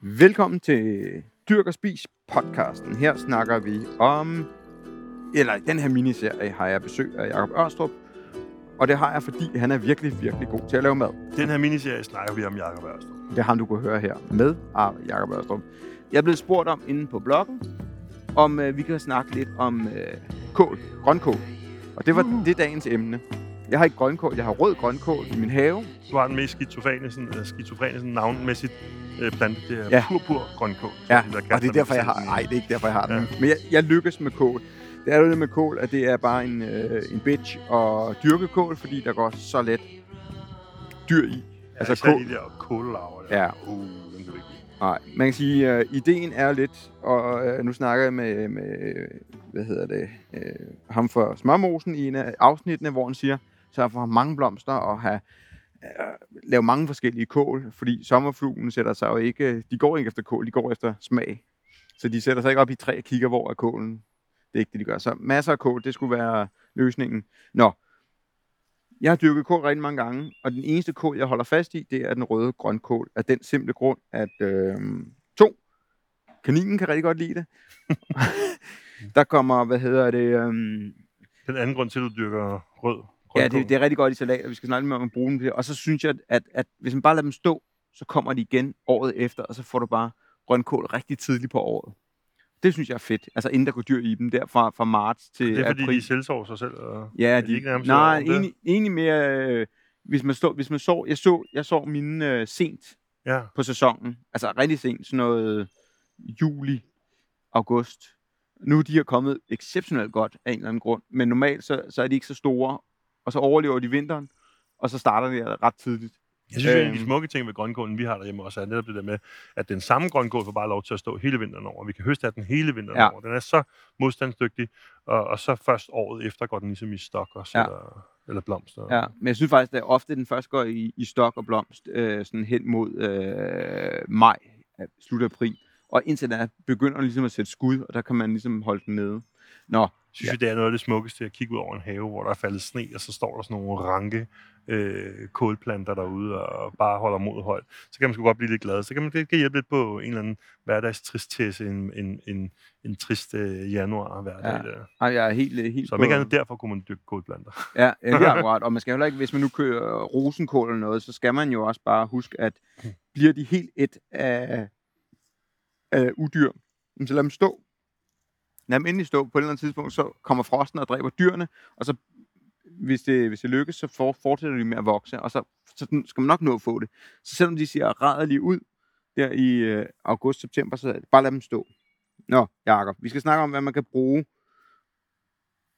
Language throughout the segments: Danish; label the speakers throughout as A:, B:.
A: Velkommen til Dyrk og Spis podcasten. Her snakker vi om, eller i den her miniserie har jeg besøg af Jacob Ørstrup, og det har jeg, fordi han er virkelig, virkelig god til at lave mad.
B: Den her miniserie snakker vi om Jacob Ørstrup.
A: Det har du kunne høre her med Jacob Ørstrup. Jeg er blevet spurgt om inde på bloggen, om øh, vi kan snakke lidt om øh, kål, grønkål. Og det var uh. det dagens emne. Jeg har ikke grønkål, jeg har rød grønkål i min have.
B: Du har den mest skizofrene, sådan, uh, skizofrene sådan navnmæssigt øh, plante. Det er ja. pur, pur grønkål.
A: Ja, og det er derfor, jeg har... Nej, det er ikke derfor, jeg har ja. den. Men jeg, jeg lykkes med kål. Det er jo det med kål, at det er bare en, øh, en bitch at dyrke kål, fordi der går så let dyr i.
B: Ja, altså kål. de der kållarver. Der.
A: Ja. Uh, den Nej, man kan sige, at uh, ideen er lidt, og uh, nu snakker jeg med, med hvad hedder det, uh, ham for Smørmosen i en af afsnittene, hvor han siger, så for mange blomster og have uh, lave mange forskellige kål, fordi sommerfluen sætter sig jo ikke, de går ikke efter kål, de går efter smag. Så de sætter sig ikke op i træ og kigger, hvor er kålen. Det er ikke det, de gør. Så masser af kål, det skulle være løsningen. Nå, jeg har dyrket kål rigtig mange gange, og den eneste kål, jeg holder fast i, det er den røde grønkål. Af den simple grund, at øh, to, kaninen kan rigtig godt lide det. der kommer, hvad hedder det... Øh,
B: den anden grund til, at du dyrker rød.
A: Ja, det, det er rigtig godt i salat, og vi skal snakke lidt mere om at bruge dem. Og så synes jeg, at, at hvis man bare lader dem stå, så kommer de igen året efter, og så får du bare grønkål rigtig tidligt på året. Det synes jeg er fedt. Altså inden der går dyr i dem, der fra, fra marts til april.
B: Det er
A: fordi,
B: april. de selvsår sig selv? Og
A: ja, de, de ikke nej, egentlig, egentlig mere... Øh, hvis man, stå, hvis man så, jeg så, jeg så mine øh, sent ja. på sæsonen. Altså rigtig sent, sådan noget juli, august. Nu er de her kommet exceptionelt godt af en eller anden grund, men normalt så, så er de ikke så store, og så overlever de vinteren, og så starter de ret tidligt.
B: Jeg synes, øhm, en af de øhm. smukke ting ved grønkålen, vi har derhjemme også, er netop det der med, at den samme grønkål får bare lov til at stå hele vinteren over. Vi kan høste af den hele vinteren ja. over. Den er så modstandsdygtig, og, og så først året efter går den ligesom i stok også, ja. eller, eller blomster.
A: Ja, men jeg synes faktisk, at ofte den først går i, i stok og blomst øh, sådan hen mod øh, maj, slut april. Og indtil der begynder den ligesom at sætte skud, og der kan man ligesom holde den nede. Nå,
B: synes ja. det er noget af det smukkeste at kigge ud over en have, hvor der er faldet sne, og så står der sådan nogle ranke øh, kålplanter derude og bare holder mod højt. Så kan man sgu godt blive lidt glad. Så kan man det kan hjælpe lidt på en eller anden hverdagstristesse, en, en, en, en trist øh, januar hverdag. Ja. Der.
A: Ej, jeg er helt, helt
B: så om ikke andet derfor kunne man dyrke kålplanter.
A: Ja, ja, det er akkurat. Og man skal heller ikke, hvis man nu kører rosenkål eller noget, så skal man jo også bare huske, at bliver de helt et af, af udyr, så lad dem stå lad dem endelig stå. På et eller andet tidspunkt, så kommer frosten og dræber dyrene, og så hvis det, hvis det lykkes, så for, fortsætter de med at vokse, og så, så skal man nok nå at få det. Så selvom de ser rædderlige ud der i øh, august-september, så bare lad dem stå. Nå, Jacob, vi skal snakke om, hvad man kan bruge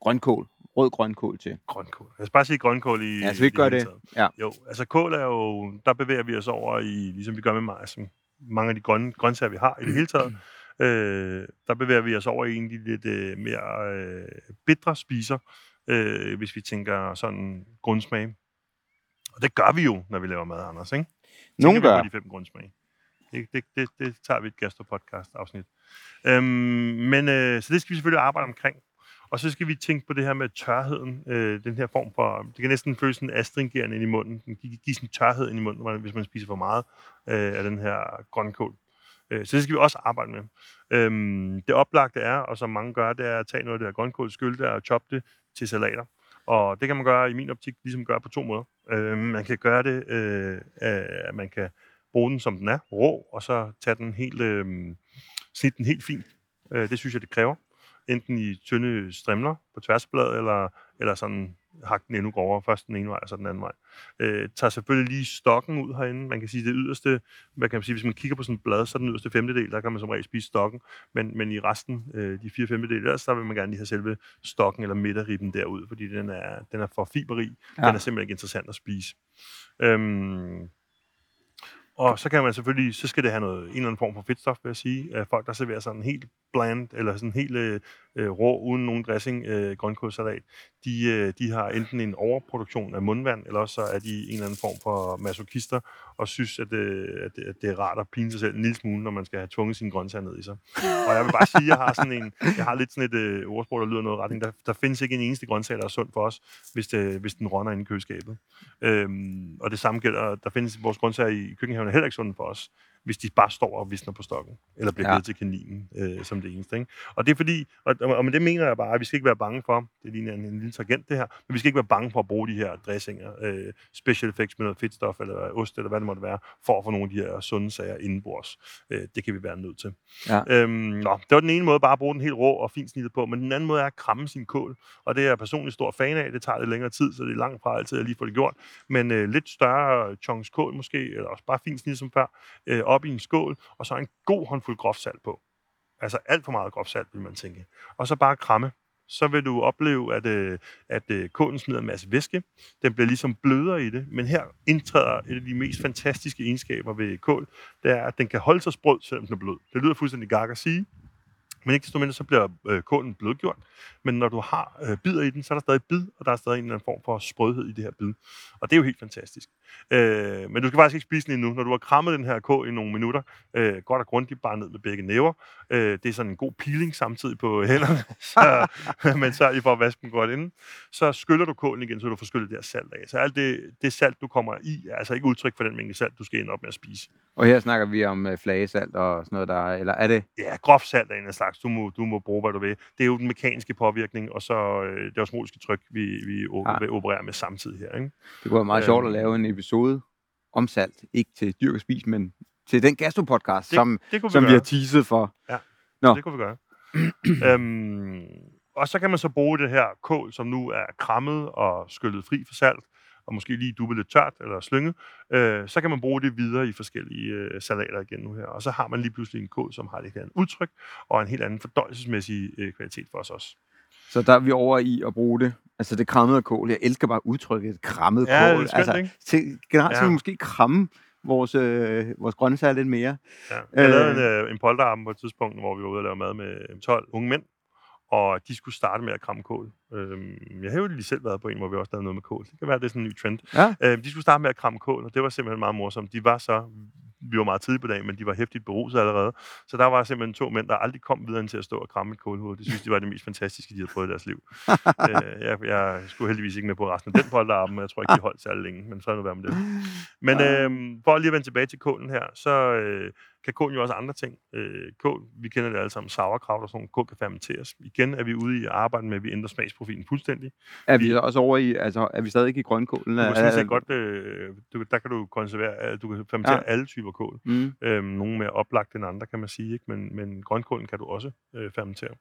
A: grønkål, rød grønkål til.
B: Grønkål. Jeg skal bare sige grønkål i
A: Ja, så vi gør det. Ja.
B: Jo, altså kål er jo, der bevæger vi os over i, ligesom vi gør med som mange af de grønne grøntsager, vi har i det hele taget. Øh, der bevæger vi os over i en lidt øh, mere øh, bitre spiser, øh, hvis vi tænker sådan grundsmag. Og det gør vi jo, når vi laver mad, Anders, ikke?
A: Nogle gør.
B: de fem grundsmag. Det, det, det, det tager vi et gastropodcast-afsnit. Øhm, men øh, så det skal vi selvfølgelig arbejde omkring. Og så skal vi tænke på det her med tørheden, øh, den her form for, det kan næsten føles sådan astringerende ind i munden, den kan give sådan tørhed ind i munden, hvis man spiser for meget øh, af den her grønkål. Øh, så det skal vi også arbejde med. Øhm, det oplagte er, og som mange gør, det er at tage noget af det her grønkål, skylde det og choppe det til salater. Og det kan man gøre i min optik ligesom gøre på to måder. Øh, man kan gøre det, øh, at man kan bruge den som den er, rå, og så tage den helt, øh, snit den helt fint. Øh, det synes jeg, det kræver. Enten i tynde strimler på tværsbladet, eller, eller sådan hakke den endnu grovere, først den ene vej, og så den anden vej. Øh, tager selvfølgelig lige stokken ud herinde. Man kan sige, det yderste, hvad kan man sige, hvis man kigger på sådan et blad, så er den yderste femtedel, der kan man som regel spise stokken, men, men i resten, øh, de fire femtedel, der, så vil man gerne lige have selve stokken eller midterribben derud, fordi den er, den er for fiberrig. Ja. Den er simpelthen ikke interessant at spise. Øhm, og så kan man selvfølgelig, så skal det have noget, en eller anden form for fedtstof, vil jeg sige. Folk, der serverer sådan helt bland, eller sådan helt øh, øh, rå, uden nogen dressing, øh, grønkålsalat, de, øh, de har enten en overproduktion af mundvand, eller også så er de en eller anden form for masochister, og synes, at, øh, at, det, at det er rart at pine sig selv en lille smule, når man skal have tvunget sine grøntsager ned i sig. Og jeg vil bare sige, at jeg har, sådan en, jeg har lidt sådan et øh, ordsprog, der lyder noget retning. Der, der findes ikke en eneste grøntsag, der er sund for os, hvis, det, hvis den rådner inde i køleskabet. Øhm, og det samme gælder, der findes vores grøntsager i køkkenhaven er heller ikke sunde for os. Hvis de bare står og visner på stokken, eller bliver
A: Ja.
B: til kaninen øh, som det eneste. Ikke? Og det er fordi, og, og, og med det mener jeg bare, at vi skal ikke være bange for, det ligner en, en lille tangent det her, men vi skal ikke være bange for at bruge de her dressinger, øh, special effects med noget fedtstof, eller ost, eller hvad det måtte være, for at få nogle af de her sunde sager indenbords. Øh, det kan vi være nødt til.
A: Ja.
B: Øhm, nå, det var den ene måde, bare at bruge den helt rå og fint snittet på, men den anden måde er at kramme sin kål, og det er jeg personligt stor fan af. Det tager lidt længere tid, så det er langt fra altid at lige få det gjort. Men øh, lidt større chunks kål måske, eller også bare fint snit som før, øh, op i en skål, og så en god håndfuld groft salt på. Altså alt for meget groft salt, vil man tænke. Og så bare kramme. Så vil du opleve, at, øh, at øh, kålen smider en masse væske. Den bliver ligesom blødere i det. Men her indtræder et af de mest fantastiske egenskaber ved kål. Det er, at den kan holde sig sprød, selvom den er blød. Det lyder fuldstændig gak at sige. Men ikke desto mindre, så bliver øh, kålen blødgjort. Men når du har øh, bidder i den, så er der stadig bid, og der er stadig en eller anden form for sprødhed i det her bid. Og det er jo helt fantastisk. Øh, men du skal faktisk ikke spise den endnu. Når du har krammet den her kål i nogle minutter, øh, godt og grundigt bare ned med begge næver. Øh, det er sådan en god peeling samtidig på hænderne, så, men så for at vaske dem godt inden. Så skyller du kålen igen, så du får skyllet det her salt af. Så alt det, det salt, du kommer i, er altså ikke udtryk for den mængde salt, du skal ende op med at spise.
A: Og her snakker vi om øh, flagesalt og sådan noget der, eller er det?
B: Ja, groft salt er en af slags. Du må, du må bruge, hvad du vil. Det er jo den mekaniske påvirkning, og så øh, det osmotiske tryk, vi, vi o-
A: Ja.
B: vil operere med samtidig her. Ikke?
A: Det kunne være meget sjovt at lave en episode om salt. Ikke til dyrk og spis, men til den gastropodcast,
B: Det,
A: som,
B: det kunne vi
A: som vi har teaset for. Nå.
B: Det kunne vi gøre. øhm, og så kan man så bruge det her kål, som nu er krammet og skyllet fri for salt, og måske lige dubbet lidt tørt eller slynget, øh, så kan man bruge det videre i forskellige øh, salater igen nu her. Og så har man lige pludselig en kål, som har helt andet udtryk, og en helt anden fordøjelsesmæssig øh, kvalitet for os også.
A: Så der er vi over i at bruge det. Altså det krammede kål. Jeg elsker bare udtrykket krammet
B: Ja, det er
A: kål.
B: skønt,
A: altså,
B: ikke?
A: til, generelt ja. måske kramme vores, øh, vores grøntsager lidt mere.
B: Ja. Jeg
A: Øh.
B: lavede en, øh, en polterarm på et tidspunkt, hvor vi var ude og lave mad med 12 unge mænd, og de skulle starte med at kramme kål. Øhm, jeg har jo lige selv været på en, hvor vi også lavede noget med kål. Det kan være, det er sådan en ny trend.
A: Ja.
B: Øhm, de skulle starte med at kramme kål, og det var simpelthen meget morsomt. De var så, vi var meget tidligt på dagen, men de var hæftigt beruset allerede. Så der var simpelthen to mænd, der aldrig kom videre end til at stå og kramme et kålhoved. Det synes de var det mest fantastiske, de havde prøvet i deres liv. øh, jeg, jeg skulle heldigvis ikke med på resten af den polterarm, men jeg tror ikke, de holdt særlig længe, men så er det nu være med det. Men øh, for lige at vende tilbage til kålen her, så øh, kan kålen jo også andre ting. Øh, kål, vi kender det alle sammen, sauerkraut og sådan. Kål kan fermenteres. Igen er vi ude i at arbejde med, at vi ændrer smagsprofilen fuldstændig.
A: Er vi
B: Vi-
A: også over i, altså er vi stadig ikke i grønkålen?
B: Du kan sådan set godt, øh, du, der kan du konservere, du kan fermentere
A: ja.
B: alle typer kål.
A: Mm.
B: Øhm, nogle mere oplagt end andre, kan man sige, ikke? Men, men grønkålen kan du også øh, fermentere.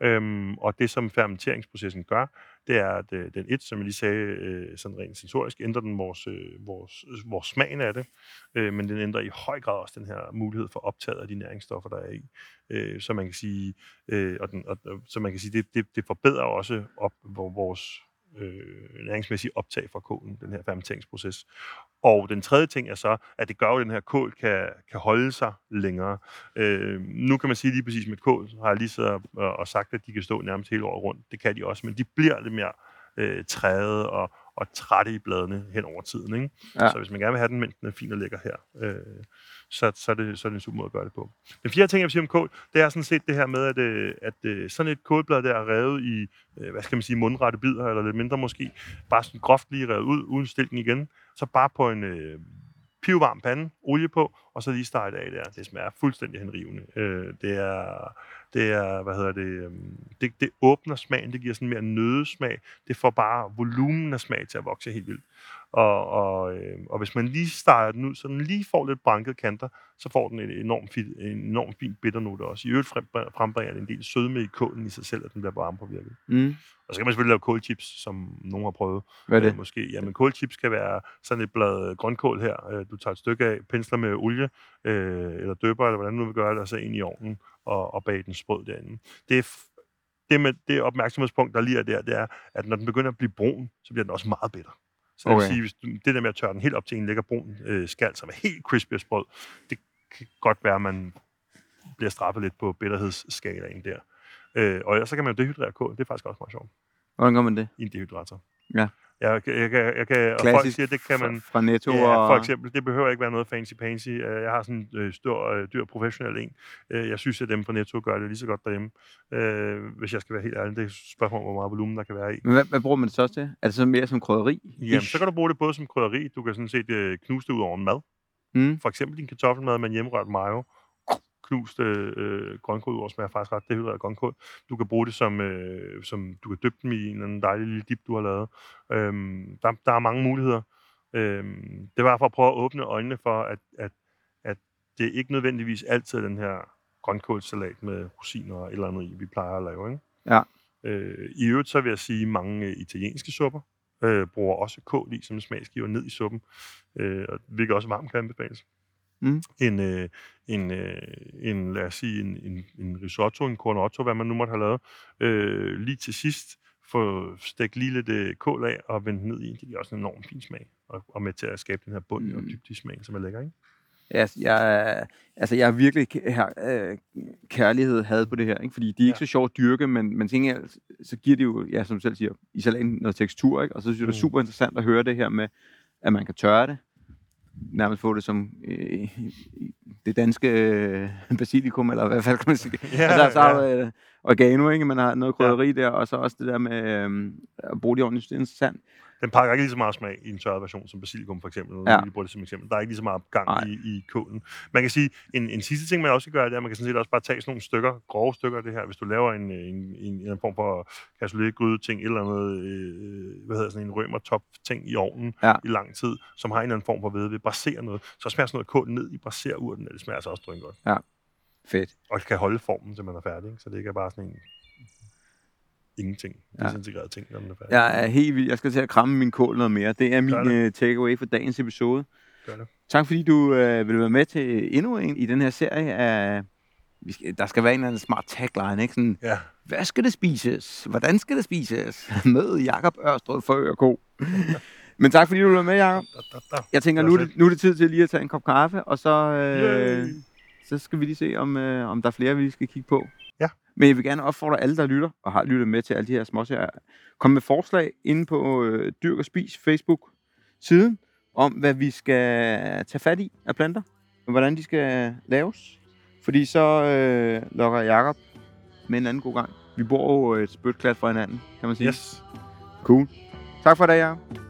B: Øhm, og det, som fermenteringsprocessen gør, det er, at øh, den et, som jeg lige sagde, øh, sådan rent sensorisk, ændrer den vores, øh, vores, øh, vores smagen af det, øh, men den ændrer i høj grad også den her mulighed for optaget af de næringsstoffer, der er i. Øh, så man kan sige, øh, og den, og, så man kan sige, det, det, det forbedrer også op, vores øh, næringsmæssige optag fra kålen, den her fermenteringsproces. Og den tredje ting er så, at det gør at den her kål kan, kan holde sig længere. Øh, nu kan man sige lige præcis med kål, så har jeg lige så og, og sagt, at de kan stå nærmest hele året rundt. Det kan de også, men de bliver lidt mere øh, træde og, og trætte i bladene hen over tiden. Ikke?
A: Ja.
B: Så hvis man gerne vil have den, mens den er fin og lækker her, øh, så, så, er det, så er det en super måde at gøre det på. Den fjerde ting, jeg vil sige om kål, det er sådan set det her med, at, øh, at øh, sådan et kålblad der er revet i, øh, hvad skal man sige, mundrette bidder, eller lidt mindre måske, bare sådan groft lige revet ud, uden stilken igen, så bare på en øh, pivvarm pande, olie på, og så lige stege det af der. Det smager fuldstændig henrivende. Øh, det er, det er, hvad hedder det, øhm, det, det åbner smagen, det giver sådan mere nødesmag, det får bare volumen af smag til at vokse helt vildt. Og, og, øh, og hvis man lige steger den ud, så den lige får lidt brankede kanter, så får den en enormt fin, en enormt fin bitternote også. I øvrigt frem- frembringer det en del sødme i kålen i sig selv, at den bliver varme påvirket.
A: Mm.
B: Og så kan man selvfølgelig lave kålchips, som nogen har prøvet.
A: Hvad er det?
B: Øh, måske. Jamen, kålchips kan være sådan et blad grønkål her. Øh, du tager et stykke af, pensler med olie, øh, eller døber, eller hvordan du vil gøre det, og så ind i ovnen og, og bage den sprød derinde. Det er det, med, det opmærksomhedspunkt, der lige er der, det er, at når den begynder at blive brun, så bliver den også meget bitter. Så
A: Okay.
B: vil sige, hvis du, det der med at tørre den helt op til en lækker brun øh, skal, som er helt crispy og sprød, det kan godt være, at man bliver straffet lidt på bitterhedsskalaen der. Øh, og så kan man jo dehydrere kål. Det er faktisk også meget sjovt
A: Hvordan gør man det?
B: i en dehydrator.
A: Ja.
B: Jeg, jeg, jeg, kan- jeg kan, og folk
A: Klassisk
B: siger, det kan man...
A: fra Netto
B: Ja,
A: og...
B: for eksempel. Det behøver ikke være noget fancy-pansy. Øh, Jeg har sådan en øh, stor, øh, dyr professionel en. Jeg synes, at dem på Netto gør det lige så godt derhjemme. Øh, Hvis jeg skal være helt ærlig. Det er et spørgsmål, hvor meget volumen der kan være i.
A: Men hvad, hvad bruger man det så til? Er det så mere som krydderi?
B: Jamen, så kan du bruge det både som krydderi. Du kan sådan set øh, knuse det ud over en mad.
A: Mm.
B: For eksempel din kartoffelmad med en hjemmerørt mayo, knust øh, grønkål over smager faktisk ret dehydreret grønkål. Du kan bruge det som, øh, som du kan dyppe dem i en eller anden dejlig lille dip, du har lavet. Øhm, der, der er mange muligheder. Øhm, det var for at prøve at åbne øjnene for, at, at, at det ikke nødvendigvis altid er den her grønkålssalat med rosiner og et eller andet i, vi plejer at lave. Ikke?
A: Ja.
B: Øh, I øvrigt så vil jeg sige, at mange øh, italienske supper øh, bruger også kål i som smagsgiver ned i suppen, øh, og hvilket også varmt kan anbefales.
A: Mm.
B: En, øh, en, øh, en, lad os sige, en, en, en risotto, en cornotto, hvad man nu måtte have lavet, øh, lige til sidst få stegt lige lidt øh, kål af og vendt ned i. Det giver også en enorm fin smag, og, og med til at skabe den her bund mm. og dybde i smagen, som er lækker, ikke?
A: Jeg, jeg, altså, jeg har virkelig kær, her, øh, kærlighed had på det her, ikke? fordi de er ikke
B: Ja.
A: så sjovt at dyrke, men, men ting, så giver det jo, ja, som du selv siger, i salaten noget tekstur, ikke? og så synes jeg, det er
B: Mm.
A: super interessant at høre det her med, at man kan tørre det, nærmest få det som øh, det danske øh, basilikum, eller hvad fanden kan man sige.
B: Ja,
A: altså, så har du øh, oregano, ikke? man har noget krydderi der, og så også det der med øh, at bruge det ordentligt, det er interessant.
B: Den pakker ikke lige så meget smag i en tørret version som basilikum for eksempel.
A: Ja.
B: Ja. Vi bruger det som eksempel. Der er ikke lige så meget gang
A: Nej.
B: i, i kålen. Man kan sige, en, en sidste ting, man også kan gøre, det er, at man kan sådan set også bare tage sådan nogle stykker, grove stykker af det her. Hvis du laver en, en, en, en, form for cassoulet gryde ting, eller noget, øh, hvad hedder sådan en rømer top ting i ovnen
A: Ja.
B: i lang tid, som har en eller anden form for ved, ved braser noget, så smager sådan noget kål ned i braserurten, og det smager altså også drøn godt.
A: Fedt.
B: Og kan holde formen, til man er færdig, ikke? så det ikke er bare sådan en ingenting,
A: Ja.
B: disintegreret ting, når den er færdig.
A: Jeg er helt vild. Jeg skal til at kramme min kål noget mere. Det er min uh, takeaway for dagens episode.
B: Gør det.
A: Tak fordi du uh, vil være med til endnu en i den her serie af... Vi skal, der skal være en eller anden smart tagline, ikke? Sådan,
B: Ja.
A: hvad skal det spises? Hvordan skal det spises? Med Jakob Ørstrød for Ørko. Men tak fordi du var med, Jakob. Jeg tænker, nu er, det, nu er det tid til lige at tage en kop kaffe, og så, øh,
B: Yay.
A: Så skal vi lige se, om, øh, om der er flere, vi skal kigge på.
B: Ja.
A: Men jeg vil gerne opfordre alle, der lytter, og har lyttet med til alle de her småsager, kom med forslag inde på øh, Dyrk og Spis Facebook-siden, om hvad vi skal tage fat i af planter, og hvordan de skal laves. Fordi så øh, lokker Jakob med en anden god gang. Vi bor jo et spytklat fra hinanden, kan man sige.
B: Yes.
A: Cool. Tak for det, Jacob.